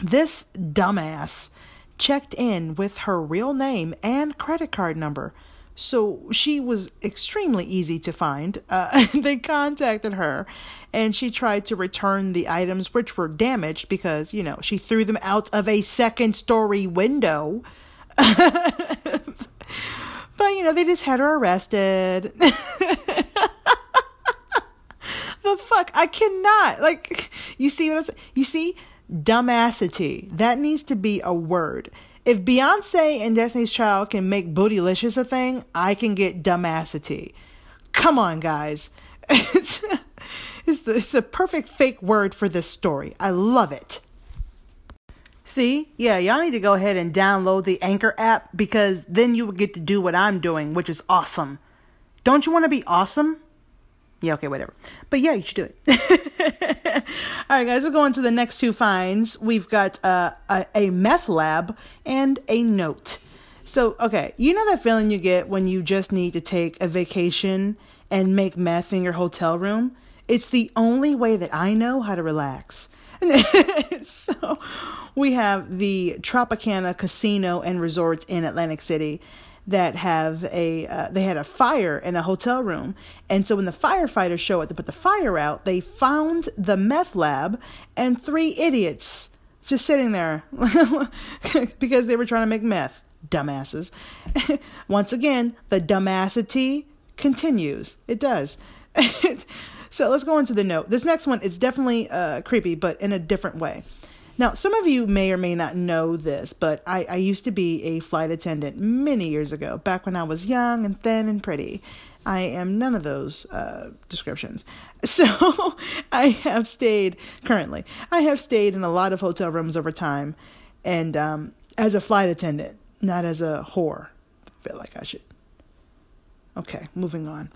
this dumbass checked in with her real name and credit card number. So she was extremely easy to find. Uh, they contacted her and she tried to return the items which were damaged because, you know, she threw them out of a second story window. but, you know, they just had her arrested. the fuck? I cannot. Like, you see what I'm saying? You see? Dumbassity. That needs to be a word. If Beyonce and Destiny's Child can make bootylicious a thing, I can get dumbassity. Come on, guys. It's, it's, the, it's the perfect fake word for this story. I love it. See, yeah, y'all need to go ahead and download the Anchor app because then you will get to do what I'm doing, which is awesome. Don't you want to be awesome? Yeah, okay, whatever. But yeah, you should do it. All right, guys, we'll go on to the next two finds. We've got uh, a, a meth lab and a note. So, okay, you know that feeling you get when you just need to take a vacation and make meth in your hotel room? It's the only way that I know how to relax. so, we have the Tropicana Casino and Resorts in Atlantic City that have a uh, they had a fire in a hotel room. And so when the firefighters show up to put the fire out they found the meth lab and three idiots just sitting there because they were trying to make meth. Dumbasses. Once again the dumbassity continues. It does. So let's go into the note. This next one is definitely uh, creepy but in a different way now, some of you may or may not know this, but I, I used to be a flight attendant many years ago, back when I was young and thin and pretty. I am none of those uh, descriptions. So I have stayed currently. I have stayed in a lot of hotel rooms over time, and um, as a flight attendant, not as a whore. I feel like I should Okay, moving on.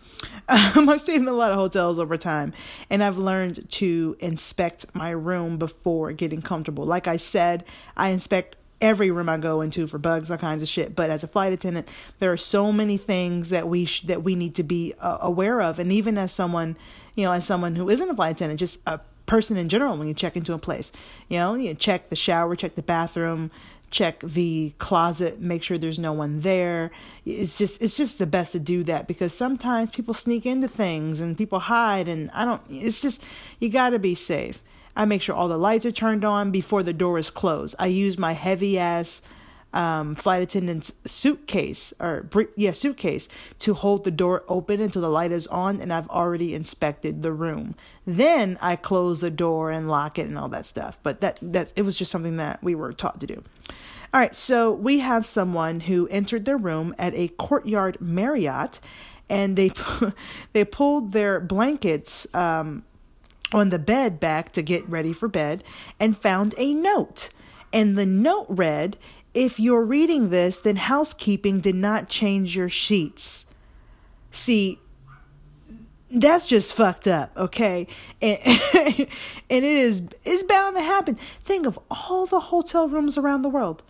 Um, I've stayed in a lot of hotels over time, and I've learned to inspect my room before getting comfortable. Like I said, I inspect every room I go into for bugs, all kinds of shit. But as a flight attendant, there are so many things that we sh- that we need to be uh, aware of, and even as someone, you know, as someone who isn't a flight attendant, just a person in general, when you check into a place, you know, you check the shower, check the bathroom, check the closet, make sure there's no one there. It's just it's just the best to do that because sometimes people sneak into things and people hide and I don't it's just you got to be safe. I make sure all the lights are turned on before the door is closed. I use my heavy ass um, flight attendant's suitcase or yeah suitcase to hold the door open until the light is on and I've already inspected the room. Then I close the door and lock it and all that stuff. But that that it was just something that we were taught to do. All right, so we have someone who entered their room at a courtyard Marriott, and they they pulled their blankets um, on the bed back to get ready for bed, and found a note. And the note read, "If you're reading this, then housekeeping did not change your sheets." See, that's just fucked up, okay? And, and it is is bound to happen. Think of all the hotel rooms around the world.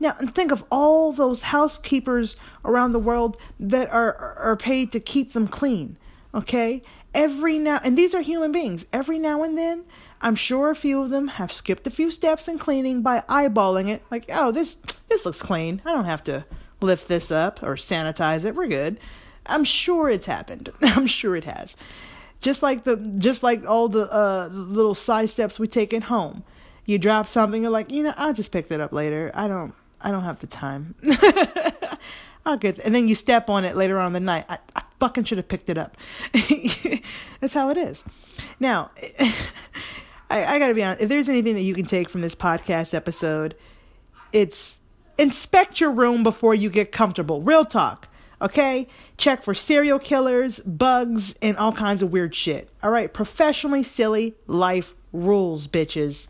Now, and think of all those housekeepers around the world that are are paid to keep them clean, okay? Every now and these are human beings. Every now and then, I'm sure a few of them have skipped a few steps in cleaning by eyeballing it, like, "Oh, this this looks clean. I don't have to lift this up or sanitize it. We're good." I'm sure it's happened. I'm sure it has. Just like the just like all the uh, little side steps we take at home. You drop something, you're like, you know, I'll just pick that up later. I don't I don't have the time. I'll get and then you step on it later on the night. I, I fucking should have picked it up. That's how it is. Now, I, I gotta be honest. If there's anything that you can take from this podcast episode, it's inspect your room before you get comfortable. Real talk. Okay? Check for serial killers, bugs, and all kinds of weird shit. All right? Professionally silly life rules, bitches.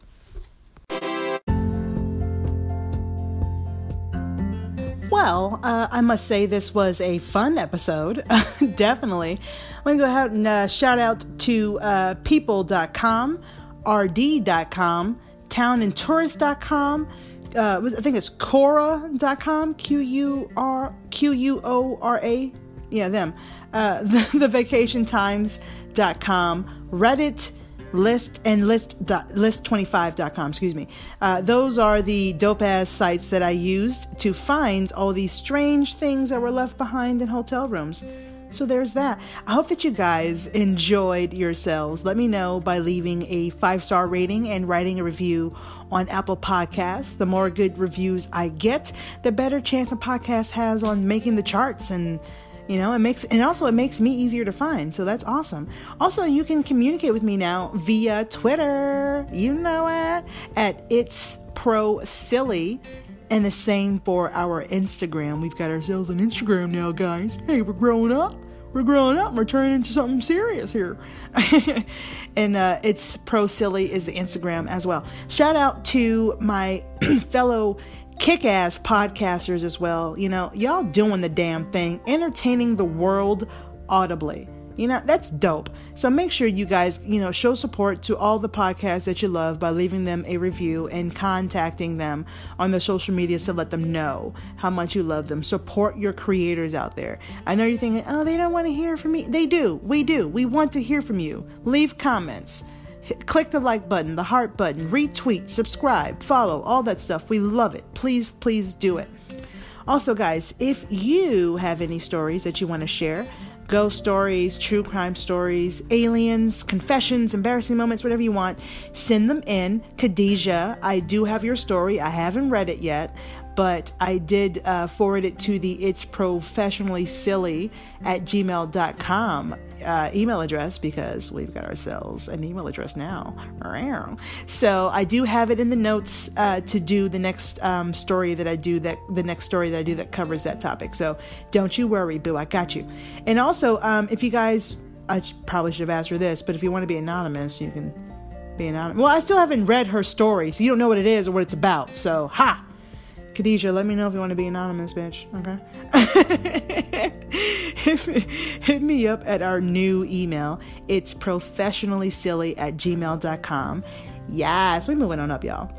Well, uh, I must say this was a fun episode. Definitely. I'm going to go ahead and uh, shout out to uh, people.com, rd.com, townandtourist.com, uh, I think it's Quora.com, Q U R Q U O R A. Yeah, them. Uh, the, the vacationtimes.com, Reddit, list and list dot, list25.com excuse me uh, those are the dope ass sites that i used to find all these strange things that were left behind in hotel rooms so there's that. I hope that you guys enjoyed yourselves. Let me know by leaving a five star rating and writing a review on Apple Podcasts. The more good reviews I get, the better chance my podcast has on making the charts and you know it makes and also it makes me easier to find so that's awesome also you can communicate with me now via twitter you know it at it's pro silly and the same for our instagram. We've got ourselves an instagram now guys. Hey we're growing up. We're growing up. We're turning into something serious here. And uh, it's pro silly is the instagram as well. Shout out to my fellow kick-ass podcasters as well. You know y'all doing the damn thing. Entertaining the world audibly you know, that's dope. So make sure you guys, you know, show support to all the podcasts that you love by leaving them a review and contacting them on their social media to let them know how much you love them. Support your creators out there. I know you're thinking, oh, they don't want to hear from me. They do. We do. We want to hear from you. Leave comments. Click the like button, the heart button, retweet, subscribe, follow, all that stuff. We love it. Please, please do it. Also, guys, if you have any stories that you want to share, ghost stories, true crime stories, aliens, confessions, embarrassing moments, whatever you want, send them in. Khadijah, I do have your story. I haven't read it yet, but I did uh, forward it to the it's professionally silly at gmail.com uh, email address because we've got ourselves an email address now. So I do have it in the notes uh, to do the next um, story that I do that the next story that I do that covers that topic. So don't you worry, boo, I got you. And also, um, if you guys, I probably should have asked her this, but if you want to be anonymous, you can be anonymous. Well, I still haven't read her story, so you don't know what it is or what it's about. So ha. Khadijah, let me know if you want to be anonymous, bitch. Okay. hit, me up at our new email. It's professionallysilly at gmail.com. Yes, we're moving on up, y'all.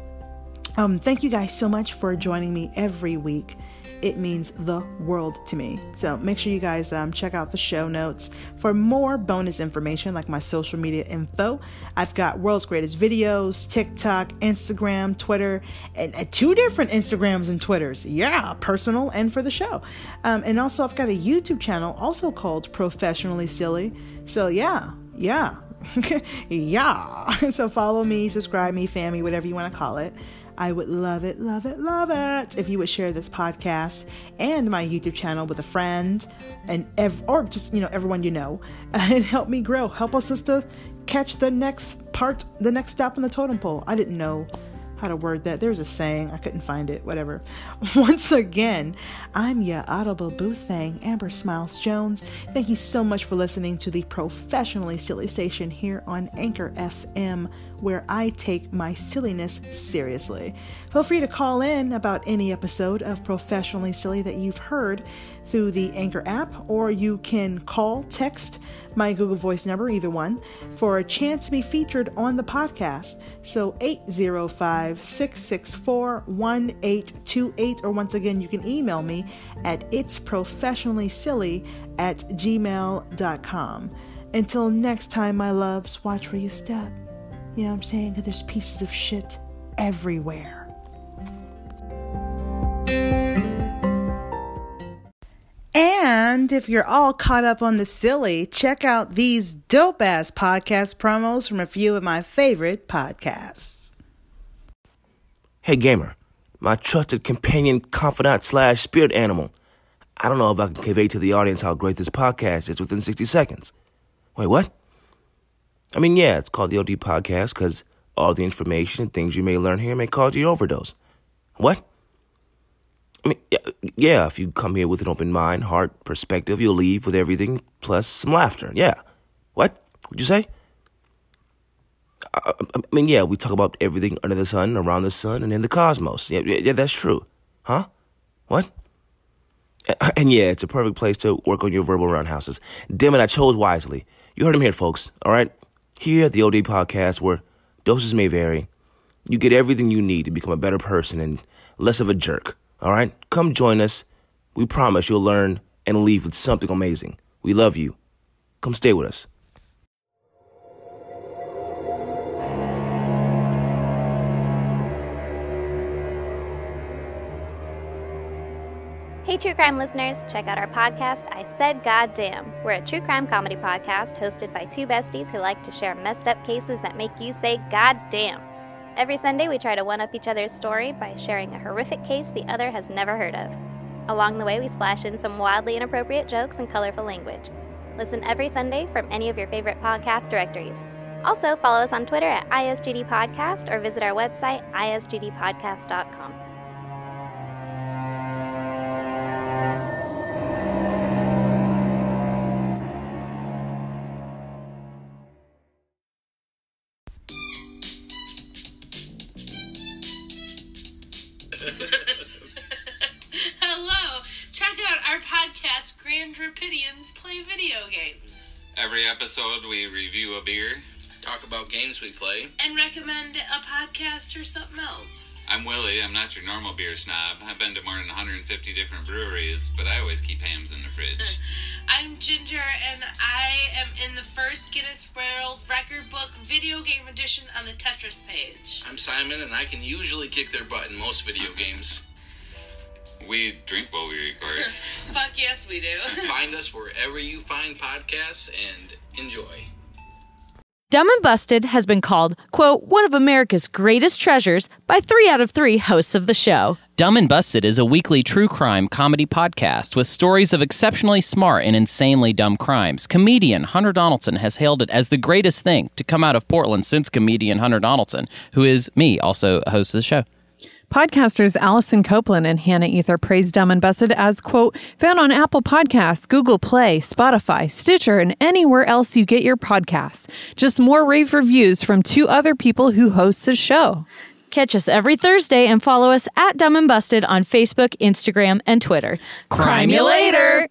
Um, thank you guys so much for joining me every week it means the world to me. So make sure you guys um, check out the show notes for more bonus information like my social media info. I've got world's greatest videos, TikTok, Instagram, Twitter, and uh, two different Instagrams and Twitters. Yeah, personal and for the show. Um, and also, I've got a YouTube channel also called Professionally Silly. So yeah, yeah. yeah. So follow me, subscribe me, family, whatever you want to call it. I would love it, love it, love it if you would share this podcast and my YouTube channel with a friend and ev- or just you know everyone you know and help me grow. Help us just to catch the next part, the next step in the totem pole. I didn't know how to word that. There's a saying, I couldn't find it, whatever. Once again, I'm your audible boo thing, Amber Smiles Jones. Thank you so much for listening to the professionally silly station here on Anchor FM, where I take my silliness seriously. Feel free to call in about any episode of Professionally Silly that you've heard through the Anchor app, or you can call, text my Google Voice number, either one, for a chance to be featured on the podcast. So 805 664 1828, or once again, you can email me at it's professionally silly at gmail.com. Until next time, my loves, watch where you step. You know what I'm saying? There's pieces of shit everywhere. And if you're all caught up on the silly, check out these dope ass podcast promos from a few of my favorite podcasts. Hey, gamer, my trusted companion, confidant, slash spirit animal. I don't know if I can convey to the audience how great this podcast is within 60 seconds. Wait, what? I mean, yeah, it's called the OD Podcast because all the information and things you may learn here may cause you overdose. What? I mean, yeah, if you come here with an open mind, heart, perspective, you'll leave with everything plus some laughter. Yeah. What? What'd you say? I, I mean, yeah, we talk about everything under the sun, around the sun, and in the cosmos. Yeah, yeah, that's true. Huh? What? And yeah, it's a perfect place to work on your verbal roundhouses. Damn it, I chose wisely. You heard him here, folks. All right? Here at the OD Podcast, where doses may vary, you get everything you need to become a better person and less of a jerk. All right? Come join us. We promise you'll learn and leave with something amazing. We love you. Come stay with us. Hey, true crime listeners, check out our podcast, I Said Goddamn. We're a true crime comedy podcast hosted by two besties who like to share messed up cases that make you say goddamn. Every Sunday, we try to one up each other's story by sharing a horrific case the other has never heard of. Along the way, we splash in some wildly inappropriate jokes and colorful language. Listen every Sunday from any of your favorite podcast directories. Also, follow us on Twitter at ISGD Podcast or visit our website, isgdpodcast.com. games we play. And recommend a podcast or something else. I'm Willie. I'm not your normal beer snob. I've been to more than 150 different breweries, but I always keep Hamm's in the fridge. I'm Ginger, and I am in the first Guinness World Record Book video game edition on the Tetris page. I'm Simon, and I can usually kick their butt in most video games. we drink while we record. Fuck yes, we do. Find us wherever you find podcasts and enjoy. Dumb and Busted has been called, quote, one of America's greatest treasures by three out of three hosts of the show. Dumb and Busted is a weekly true crime comedy podcast with stories of exceptionally smart and insanely dumb crimes. Comedian Hunter Donaldson has hailed it as the greatest thing to come out of Portland since comedian Hunter Donaldson, who is me, also a host of the show. Podcasters Allison Copeland and Hannah Ether praise Dumb and Busted as, quote, found on Apple Podcasts, Google Play, Spotify, Stitcher, and anywhere else you get your podcasts. Just more rave reviews from two other people who host the show. Catch us every Thursday and follow us at Dumb and Busted on Facebook, Instagram, and Twitter. Crime you later!